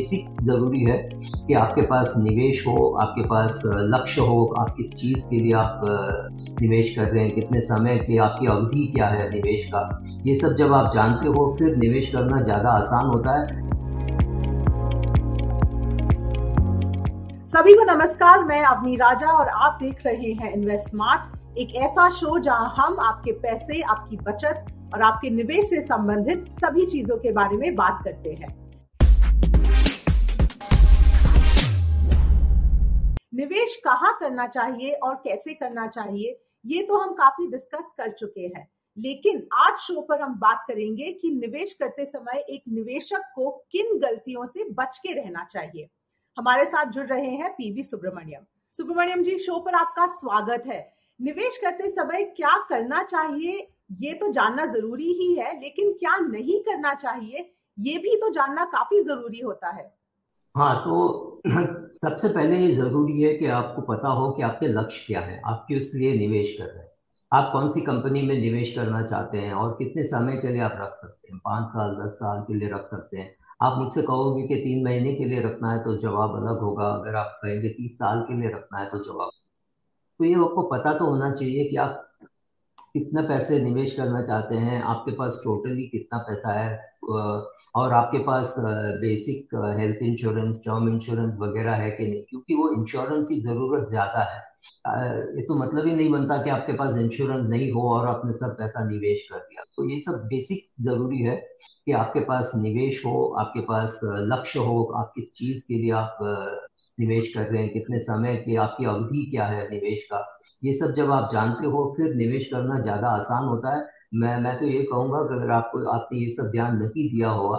Basic ज़रूरी है कि आपके पास निवेश हो, आपके पास लक्ष्य हो, आप किस चीज़ के लिए आप निवेश कर रहे हैं, कितने समय की, आपकी अवधि क्या है निवेश का। ये सब जब आप जानते हो, फिर निवेश करना ज़्यादा आसान होता है। सभी को नमस्कार, मैं अवनी राजा और आप देख रहे हैं इन्वेस्ट स्मार्ट, एक ऐसा शो जहाँ हम आपके पैसे, आपकी बचत और आपके निवेश से संबंधित सभी चीज़ों के बारे में बात करते हैं। निवेश कहाँ करना चाहिए और कैसे करना चाहिए, ये तो हम काफ़ी डिस्कस कर चुके हैं। लेकिन आज शो पर हम बात करेंगे कि निवेश करते समय एक निवेशक को किन गलतियों से बच के रहना चाहिए। हमारे साथ जुड़ रहे हैं पीवी सुब्रमण्यम। सुब्रमण्यम जी शो पर आपका स्वागत है। निवेश करते समय क्या करना चाहिए, ये तो जानना ज़रूरी ही है, लेकिन क्या नहीं करना चाहिए, ये भी तो जानना काफ़ी ज़रूरी होता है। हाँ तो सबसे पहले ये ज़रूरी है कि आपको पता हो कि आपके लक्ष्य क्या है, आप किस लिए निवेश कर रहे हैं। आप कौन सी कंपनी में निवेश करना चाहते हैं और कितने समय के लिए आप रख सकते हैं, पाँच साल, दस साल के लिए रख सकते हैं। आप मुझसे कहोगे कि तीन महीने के लिए रखना है तो जवाब अलग होगा, अगर आप कहेंगे तीस साल के लिए रखना है तो जवाब। तो ये आपको पता तो होना चाहिए कि आप कितना पैसे निवेश करना चाहते हैं, आपके पास टोटली कितना पैसा है और आपके पास basic health insurance term insurance वगैरह है कि नहीं? क्योंकि वो इंश्योरेंस की ज़रूरत ज़्यादा है। ये तो मतलब ही नहीं बनता कि आपके पास इंश्योरेंस नहीं हो और आपने सब पैसा निवेश कर दिया। तो ये सब बेसिक ज़रूरी है कि आपके पास निवेश हो, आपके पास लक्ष्य हो, आप किस चीज़ के लिए आप निवेश कर रहे हैं, कितने समय की, आपकी अवधि क्या है निवेश का। ये सब जब आप जानते हो, फिर निवेश करना ज़्यादा आसान होता है। मैं मैं तो ये कहूँगा कि अगर आपको, आपने ये सब ध्यान नहीं दिया होगा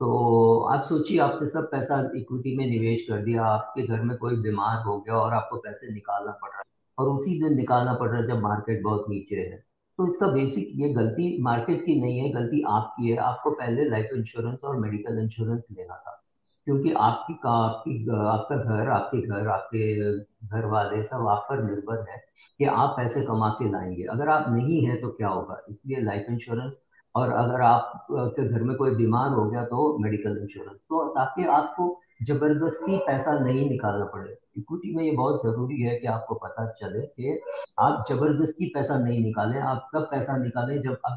तो आप सोचिए, आपने सब पैसा इक्विटी में निवेश कर दिया, आपके घर में कोई बीमार हो गया और आपको पैसे निकालना पड़ रहा है, और उसी दिन निकालना पड़ रहा है जब मार्केट बहुत नीचे है। तो इसका बेसिक ये गलती मार्केट की नहीं है, गलती आपकी है। आपको पहले लाइफ इंश्योरेंस और मेडिकल इंश्योरेंस लेना था। क्योंकि आपकी आपकी आपका घर, आपके घर आपके घर वाले सब आप पर निर्भर है कि आप पैसे कमा के लाएँगे। अगर आप नहीं है तो क्या होगा? इसलिए लाइफ इंश्योरेंस और अगर आप के घर में कोई बीमार हो गया तो मेडिकल इंश्योरेंस तो ताकि आपको ज़बरदस्ती पैसा नहीं निकालना पड़े। इक्विटी में ये बहुत ज़रूरी है कि आपको पता चले कि आप ज़बरदस्ती पैसा नहीं निकालें। आप तब पैसा निकालें जब, अब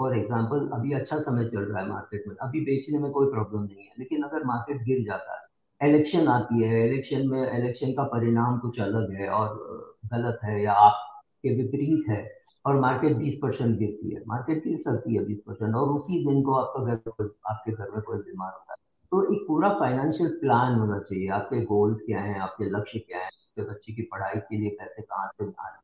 फॉर एग्ज़ाम्पल अभी अच्छा समय चल रहा है मार्केट में, अभी बेचने में कोई प्रॉब्लम नहीं है, लेकिन अगर मार्केट गिर जाता है इलेक्शन आती है इलेक्शन में इलेक्शन का परिणाम कुछ अलग है और गलत है या आपके विपरीत है, और मार्केट 20 परसेंट गिरती है मार्केट गिर सकती है 20 परसेंट और उसी दिन को आपका घर, आपके घर में कोई बीमार होता है। तो एक पूरा फाइनेंशियल प्लान होना चाहिए, आपके गोल्स क्या हैं, आपके लक्ष्य क्या है, आपके बच्चे की पढ़ाई के लिए पैसे कहाँ से आने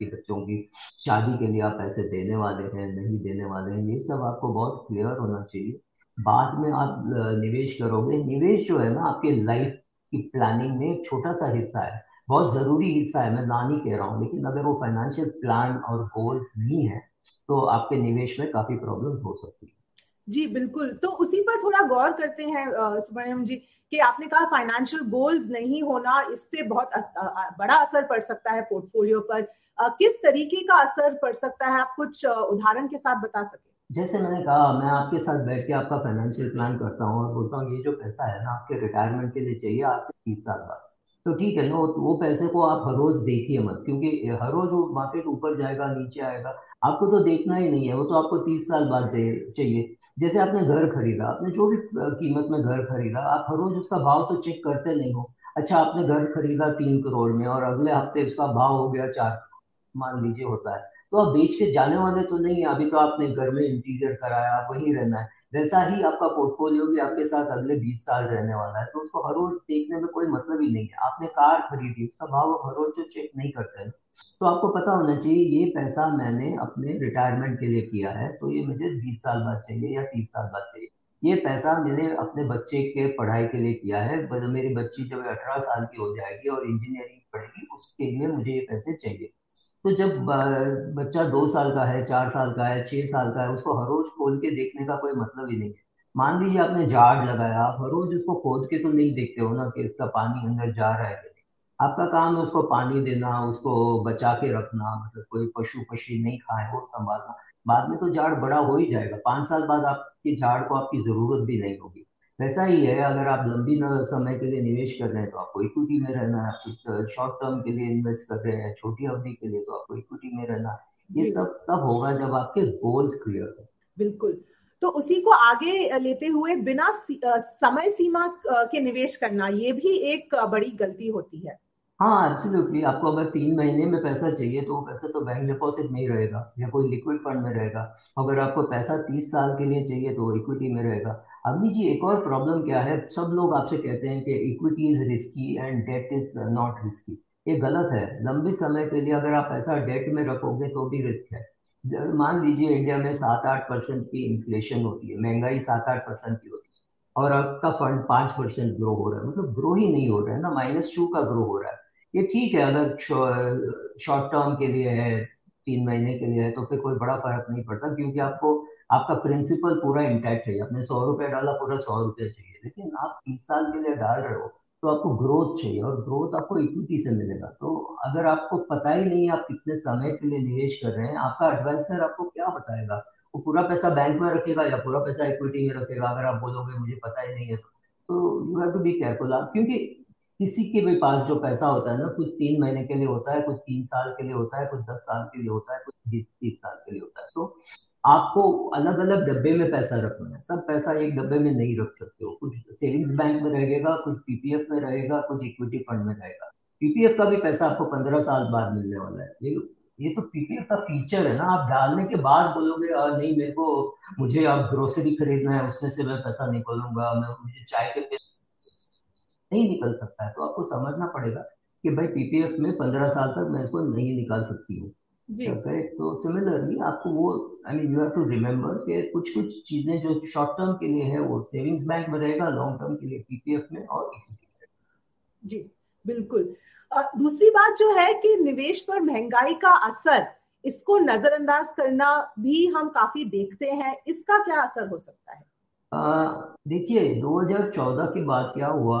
कि बच्चों की शादी के लिए आप पैसे देने वाले हैं नहीं देने वाले हैं ये सब आपको बहुत क्लियर होना चाहिए। बाद में आप निवेश करोगे। निवेश जो है ना आपके लाइफ की प्लानिंग में एक छोटा सा हिस्सा है। बहुत ज़रूरी हिस्सा है मैं ना नहीं कह रहा हूँ लेकिन अगर वो फाइनेंशियल प्लान और गोल्स नहीं है तो आपके निवेश में काफ़ी प्रॉब्लम हो सकती है। जी बिल्कुल। तो उसी पर थोड़ा गौर करते हैं सुब्रमण्यम जी कि आपने कहा फाइनेंशियल गोल्स नहीं होना इससे बहुत अस, बड़ा असर पड़ सकता है पोर्टफोलियो पर। किस तरीके का असर पड़ सकता है? आप कुछ उदाहरण के साथ बता सके। जैसे मैंने कहा, मैं आपके साथ बैठ के आपका फाइनेंशियल प्लान करता हूँ और बोलता हूँ, ये जो पैसा है ना, आपके रिटायरमेंट के लिए चाहिए, आज से तीस साल बाद। तो ठीक है ना वो पैसे को आप हर रोज देखिए मत, क्योंकि हर रोज वो मार्केट ऊपर जाएगा, नीचे आएगा। आपको तो देखना ही नहीं है, वो तो आपको तीस साल बाद चाहिए। जैसे आपने घर खरीदा, आपने जो भी कीमत में घर खरीदा, आप हर रोज उसका भाव तो चेक करते नहीं हो। अच्छा आपने घर खरीदा तीन करोड़ में और अगले हफ़्ते उसका भाव हो गया चार मान लीजिए होता है। तो आप बेच के जाने वाले तो नहीं है। अभी तो आपने घर में इंटीरियर कराया आप वहीं रहना है। वैसा ही आपका पोर्टफोलियो भी आपके साथ अगले 20 साल रहने वाला है। तो उसको हर रोज देखने में कोई मतलब ही नहीं है। आपने कार खरीदी, उसका भाव हर रोज जो चेक नहीं करते हैं। तो आपको पता होना चाहिए, ये पैसा मैंने अपने रिटायरमेंट के लिए किया है। तो ये मुझे बीस साल बाद चाहिए या तीस साल बाद चाहिए। ये पैसा मैंने अपने बच्चे के पढ़ाई के लिए किया है। मेरी बच्ची जब अठारह साल की हो जाएगी और इंजीनियरिंग पढ़ेगी, उसके लिए मुझे ये पैसे चाहिए। तो जब बच्चा दो साल का है, चार साल का है, छह साल का है, उसको हर रोज खोल के देखने का कोई मतलब ही नहीं है। मान लीजिए आपने झाड़ लगाया, आप हर रोज उसको खोद के तो नहीं देखते हो ना कि उसका पानी अंदर जा रहा है आपका काम है उसको पानी देना, उसको बचा के रखना मतलब कोई पशु पक्षी नहीं खाए, वो संभालना। बाद में तो झाड़ बड़ा हो ही जाएगा। पाँच साल बाद आपके झाड़ को आपकी ज़रूरत भी नहीं होगी। वैसा ही है अगर आप लंबी समय के लिए निवेश कर रहे हैं तो आपको इक्विटी में रहना है आप शॉर्ट टर्म के लिए इन्वेस्ट कर रहे हैं छोटी अवधि के लिए तो आपको इक्विटी में रहना ये सब तब होगा जब आपके गोल्स क्लियर हो। बिल्कुल। तो उसी को आगे लेते हुए बिना समय सीमा के निवेश करना ये भी एक बड़ी गलती होती है। हाँ एब्सोल्युटली आपको अगर तीन महीने में पैसा चाहिए तो वो पैसा तो बैंक डिपॉजिट में ही रहेगा या कोई लिक्विड फंड में रहेगा। अगर आपको पैसा तीस साल के लिए चाहिए तो इक्विटी में रहेगा। अभी जी, एक और प्रॉब्लम क्या है? सब लोग आपसे कहते हैं कि equity is risky and debt is not risky ये गलत है। लंबे समय के लिए अगर आप पैसा डेट में रखोगे तो भी रिस्क है। मान लीजिए इंडिया में सात आठ परसेंट की इन्फ्लेशन होती है, महँगाई सात आठ परसेंट की होती है, और आपका फंड पाँच परसेंट ग्रो हो रहा है। मतलब ग्रो ही नहीं हो रहा है ना माइनस टू का ग्रो हो रहा है। ये ठीक है, अगर शॉर्ट टर्म के लिए है, तीन महीने के लिए है तो फिर कोई बड़ा फ़र्क नहीं पड़ता, क्योंकि आपको, आपका प्रिंसिपल पूरा इंटैक्ट है। आपने सौ रुपये डाला, पूरा सौ रुपये चाहिए। लेकिन आप तीस साल के लिए डाल रहे हो तो आपको ग्रोथ चाहिए, और ग्रोथ आपको इक्विटी से मिलेगा। तो अगर आपको पता ही नहीं आप कितने समय के लिए निवेश कर रहे हैं, आपका एडवाइसर आपको क्या बताएगा? वो पूरा पैसा बैंक में रखेगा या पूरा पैसा इक्विटी में रखेगा? अगर आप बोलोगे, मुझे पता ही नहीं है तो। You have to be careful आप, क्योंकि किसी के भी पास जो पैसा होता है ना, कुछ तीन महीने के लिए होता है, कुछ तीन साल के लिए होता है, कुछ दस साल के लिए होता है, कुछ बीस, तीस साल के लिए होता है। तो आपको अलग अलग डब्बे में पैसा रखना है। सब पैसा एक डब्बे में नहीं रख सकते हो। कुछ सेविंग्स बैंक में रहेगा, कुछ पीपीएफ में रहेगा, कुछ इक्विटी फंड में रहेगा। पीपीएफ का भी पैसा आपको पंद्रह साल बाद मिलने वाला है। ये ये तो पीपीएफ का फीचर है ना। आप डालने के बाद बोलोगे नहीं, मेरे को, मुझे अब ग्रोसरी खरीदना है, उसमें से मैं पैसा निकालूँगा, मैं, मुझे चाय के नहीं निकल सकता है। तो आपको समझना पड़ेगा कि भाई पीपीएफ में पंद्रह साल तक मैं इसको नहीं निकाल सकती हूँ। करेक्ट तो सिमिलरली आपको वो I mean you have to remember कि कुछ कुछ चीज़ें जो शॉर्ट टर्म के लिए है वो सेविंग्स बैंक में रहेगा लॉन्ग टर्म के लिए पीपीएफ में और जी बिल्कुल। दूसरी बात जो है कि निवेश पर महँगाई का असर इसको नजरअंदाज करना भी हम काफ़ी देखते हैं। इसका क्या असर हो सकता है? देखिए 2014 के बाद क्या हुआ?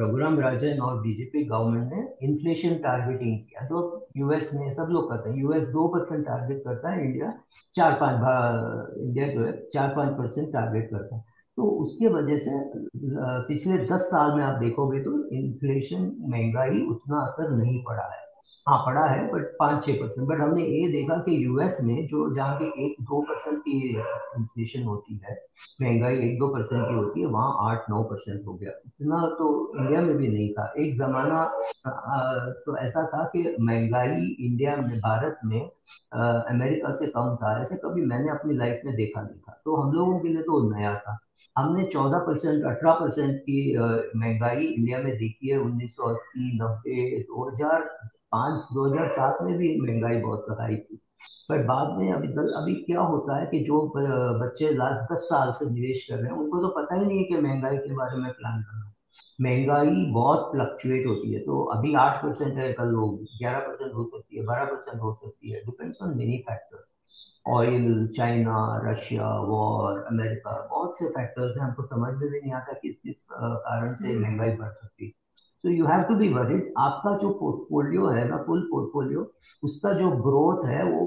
रघुराम राजन और बीजेपी गवर्नमेंट ने इन्फ्लेशन टारगेटिंग किया। जो यूएस में सब लोग करते हैं यूएस दो परसेंट टारगेट करता है इंडिया चार पाँच इंडिया जो है, चार पाँच परसेंट टारगेट करता है। तो उसके वजह से पिछले दस साल में आप देखोगे तो इन्फ्लेशन महँगाई उतना असर नहीं पड़ा है। हाँ पड़ा है बट पाँच छह परसेंट बट हमने ये देखा कि यूएस में जो जहाँ के एक दो परसेंट की इन्फ्लेशन होती है, महँगाई एक दो परसेंट की होती है, वहाँ आठ नौ परसेंट हो गया। इतना तो इंडिया में भी नहीं था। एक जमाना तो ऐसा था कि महँगाई इंडिया में, भारत में अमेरिका से कम था। ऐसे कभी मैंने अपनी लाइफ में देखा नहीं था। तो हम लोगों के लिए तो नया था। हमने 14 परसेंट अठारह परसेंट की महँगाई इंडिया में देखी है, उन्नीस सौ अस्सी, नब्बे, दो हज़ार पाँच दो हज़ार सात में भी महँगाई बहुत हाई थी। पर बाद में अभी अभी क्या होता है कि जो बच्चे लास्ट दस साल से निवेश कर रहे हैं, उनको तो पता ही नहीं है कि महँगाई के बारे में प्लान करना महँगाई बहुत फ्लक्चुएट होती है तो अभी आठ परसेंट है कल लोग, ग्यारह परसेंट हो सकती है, बारह परसेंट हो सकती है depends on many factor oil China Russia war America बहुत से फैक्टर्स हैं, हमको समझ में भी नहीं आता किस किस कारण से महँगाई बढ़ सकती है। तो you have to be worried आपका जो पोर्टफोलियो है ना फुल पोर्टफोलियो उसका जो ग्रोथ है वो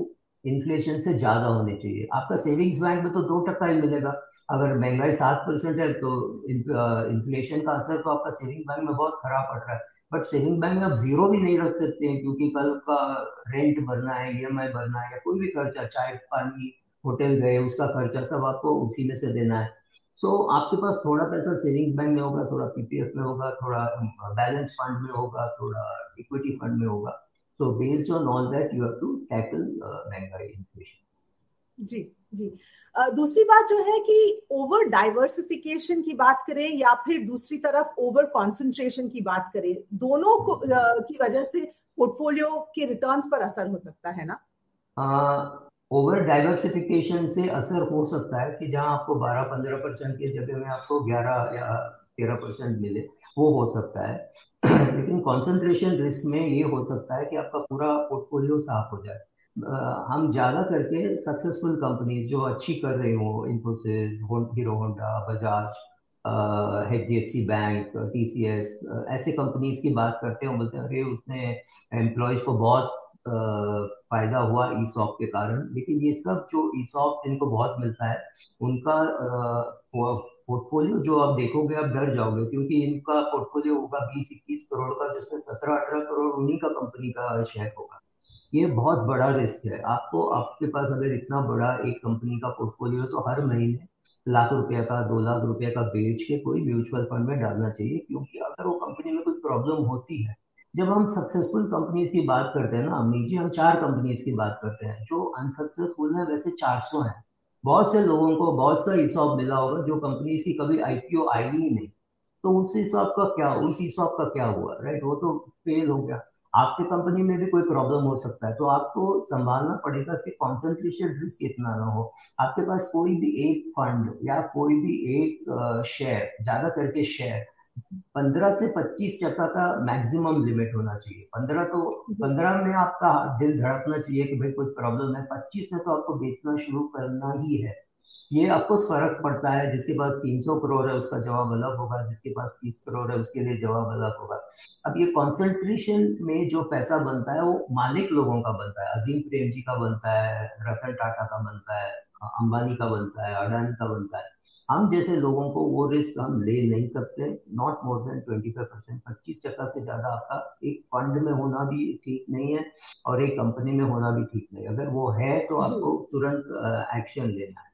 इन्फ्लेशन से ज़्यादा होनी चाहिए। आपका सेविंग्स बैंक में तो दो टक्का ही मिलेगा। अगर महँगाई सात परसेंट है तो इन्फ्लेशन का असर तो आपका सेविंग बैंक में बहुत खराब पड़ रहा है। बट सेविंग बैंक में आप ज़ीरो भी नहीं रख सकते हैं क्योंकि कल का रेंट भरना है ई भरना है या कोई भी खर्चा, चाय, पानी, होटल गए, उसका खर्चा सब आपको उसी में से देना है। सो so, आपके पास थोड़ा पैसा सेविंग्स बैंक में होगा थोड़ा पीपीएफ में होगा थोड़ा बैलेंस फंड में होगा थोड़ा इक्विटी फंड में होगा। So based on all that you have to tackle महँगाई इन्फ्लेशन जी जी। दूसरी बात जो है कि ओवर डाइवर्सिफिकेशन की बात करें या फिर दूसरी तरफ़ ओवर कॉन्सेंट्रेशन की बात करें दोनों को की वजह से पोर्टफोलियो के रिटर्न्स पर असर हो सकता है ना? ओवर डाइवर्सिफिकेशन से असर हो सकता है कि जहाँ आपको 12-15 परसेंट की जगह में आपको 11 या 13 परसेंट मिले, वो हो सकता है। लेकिन कंसंट्रेशन रिस्क में ये हो सकता है कि आपका पूरा पोर्टफोलियो साफ़ हो जाए। हम ज़्यादा करके सक्सेसफुल कंपनी जो अच्छी कर रही हो Infosys Hero Honda Bajaj H D F C bank T C S ऐसे कंपनीज़ की बात करते हैं बोलते हैं, अरे, उसने एम्प्लॉयज़ को बहुत फ़ायदा हुआ ई सॉप के कारण। लेकिन ये सब जो ई सॉप जिनको बहुत मिलता है, उनका पोर्टफोलियो जो आप देखोगे, आप डर जाओगे, क्योंकि इनका पोर्टफोलियो होगा बीस इक्कीस करोड़ का, जिसमें सत्रह अठारह करोड़ उन्हीं का कंपनी का शेयर होगा। ये बहुत बड़ा रिस्क है। आपको, आपके पास अगर इतना बड़ा एक कंपनी का पोर्टफोलियो है तो हर महीने लाख रुपए का, दो लाख रुपए का बेच के कोई म्यूचुअल फंड में डालना चाहिए, क्योंकि अगर वो कंपनी में कोई प्रॉब्लम होती है जब हम सक्सेसफुल कंपनीज़ की बात करते हैं ना, अमीर जी, हम चार कंपनीज़ की बात करते हैं, जो अनसक्सेसफुल है, वैसे 400 हैं। बहुत से लोगों को बहुत सा हिसाब मिला होगा जो कंपनीज़ की कभी आईपीओ आई ही नहीं। तो उस हिसाब का क्या, उस हिसाब का क्या हुआ राइट वो तो फेल हो गया। आपके कंपनी में भी कोई प्रॉब्लम हो सकता है तो आपको संभालना पड़ेगा कि कॉन्सेंट्रेशन रिस्क इतना ना हो। आपके पास कोई भी एक फंड या कोई भी एक शेयर ज़्यादा करके शेयर पंद्रह से पच्चीस चक्का का मैक्सिमम लिमिट होना चाहिए। पंद्रह तो पंद्रह में आपका दिल धड़कना चाहिए कि भाई कोई प्रॉब्लम है। पच्चीस में तो आपको बेचना शुरू करना ही है। ये आपको फ़र्क पड़ता है। जिसके पास 300 करोड़ है, उसका जवाब अलग होगा। जिसके पास 30 करोड़ है, उसके लिए जवाब अलग होगा। अब ये कॉन्सेंट्रेशन में जो पैसा बनता है, वो मालिक लोगों का बनता है। अजीम प्रेम जी का बनता है, रतन टाटा का बनता है, अंबानी का बनता है, अडानी का बनता है। हम जैसे लोगों को वो रिस्क हम ले नहीं सकते not more than twenty five percent पच्चीस टका से ज़्यादा आपका एक फंड में होना भी ठीक नहीं है और एक कंपनी में होना भी ठीक नहीं। अगर वो है तो आपको तुरंत एक्शन लेना है।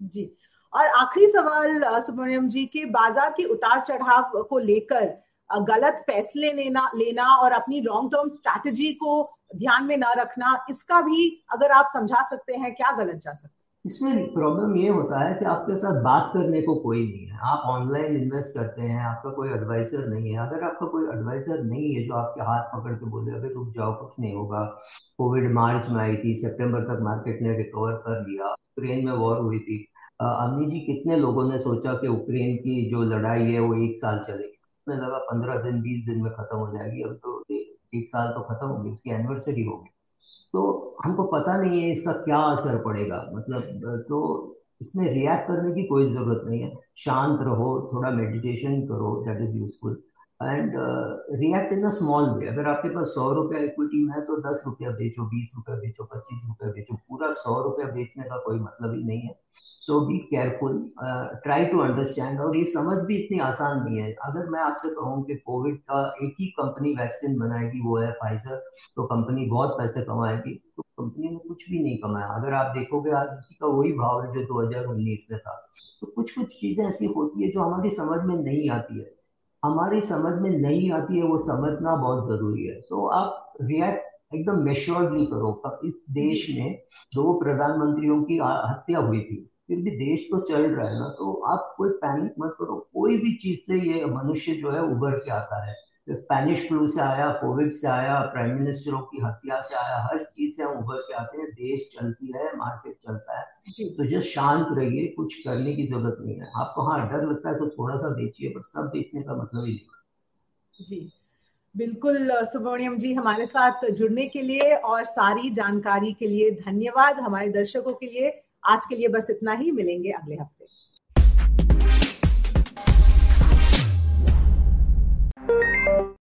जी। और आखिरी सवाल सुब्रमण्यम जी के बाज़ार के उतार चढ़ाव को लेकर गलत फैसले लेना लेना और अपनी लॉन्ग टर्म स्ट्रैटेजी को ध्यान में न रखना इसका भी अगर आप समझा सकते हैं क्या गलत जा सकता है? इसमें प्रॉब्लम ये होता है कि आपके साथ बात करने को कोई नहीं है। आप ऑनलाइन इन्वेस्ट करते हैं, आपका कोई एडवाइजर नहीं है। अगर आपका कोई एडवाइजर नहीं है जो आपके हाथ पकड़ के बोले अगर रुक जाओ, कुछ नहीं होगा। कोविड मार्च में आई थी, सितंबर तक मार्केट ने रिकवर कर लिया। यूक्रेन में वॉर हुई थी। अम्मी जी, कितने लोगों ने सोचा कि यूक्रेन की जो लड़ाई है, वो एक साल चलेगी? उसमें लगा पंद्रह दिन, बीस दिन में खत्म हो जाएगी। अब तो एक साल तो खत्म होगी, उसकी एनिवर्सरी होगी। तो हमको पता नहीं है इसका क्या असर पड़ेगा। मतलब तो इसमें रिएक्ट करने की कोई ज़रूरत नहीं है। शांत रहो, थोड़ा मेडिटेशन करो that is useful and react in a small way अगर आपके पास सौ रुपया इक्विटी में है तो दस रुपया बेचो, बीस रुपया बेचो, पच्चीस रुपया बेचो। पूरा सौ रुपया बेचने का कोई मतलब ही नहीं है। So be careful try to understand और ये समझ भी इतनी आसान नहीं है। अगर मैं आपसे कहूँ कि कोविड का एक ही कंपनी वैक्सीन बनाएगी, वो है फाइजर तो कंपनी बहुत पैसे कमाएगी तो कंपनी ने कुछ भी नहीं कमाया अगर आप देखोगे, आज उसी का वही भाव है जो 2019 में था। तो कुछ कुछ चीज़ें ऐसी होती है जो हमारी समझ में नहीं आती है। हमारी समझ में नहीं आती है वो समझना बहुत ज़रूरी है। सो so, आप रिएक्ट एकदम मेश्योरली करो इस देश में दो प्रधानमंत्रियों की हत्या हुई थी। फिर भी देश तो चल रहा है ना तो आप कोई पैनिक मत करो। कोई भी चीज़ से ये मनुष्य जो है उभर के आता है। स्पेनिश फ्लू से आया कोविड से आया प्राइम मिनिस्टरों की हत्या से आया हर चीज़ से हम उभर के आते हैं। देश चलती है मार्केट चलता है। तो जस्ट शांत रहिए, कुछ करने की ज़रूरत नहीं है। आपको हाँ डर लगता है तो थोड़ा सा बेचिए बट सब बेचने का मतलब ही नहीं जी, बिल्कुल, सुब्रमण्यम जी, हमारे साथ जुड़ने के लिए और सारी जानकारी के लिए धन्यवाद। हमारे दर्शकों के लिए, आज के लिए बस इतना ही। मिलेंगे अगले हफ़्ते।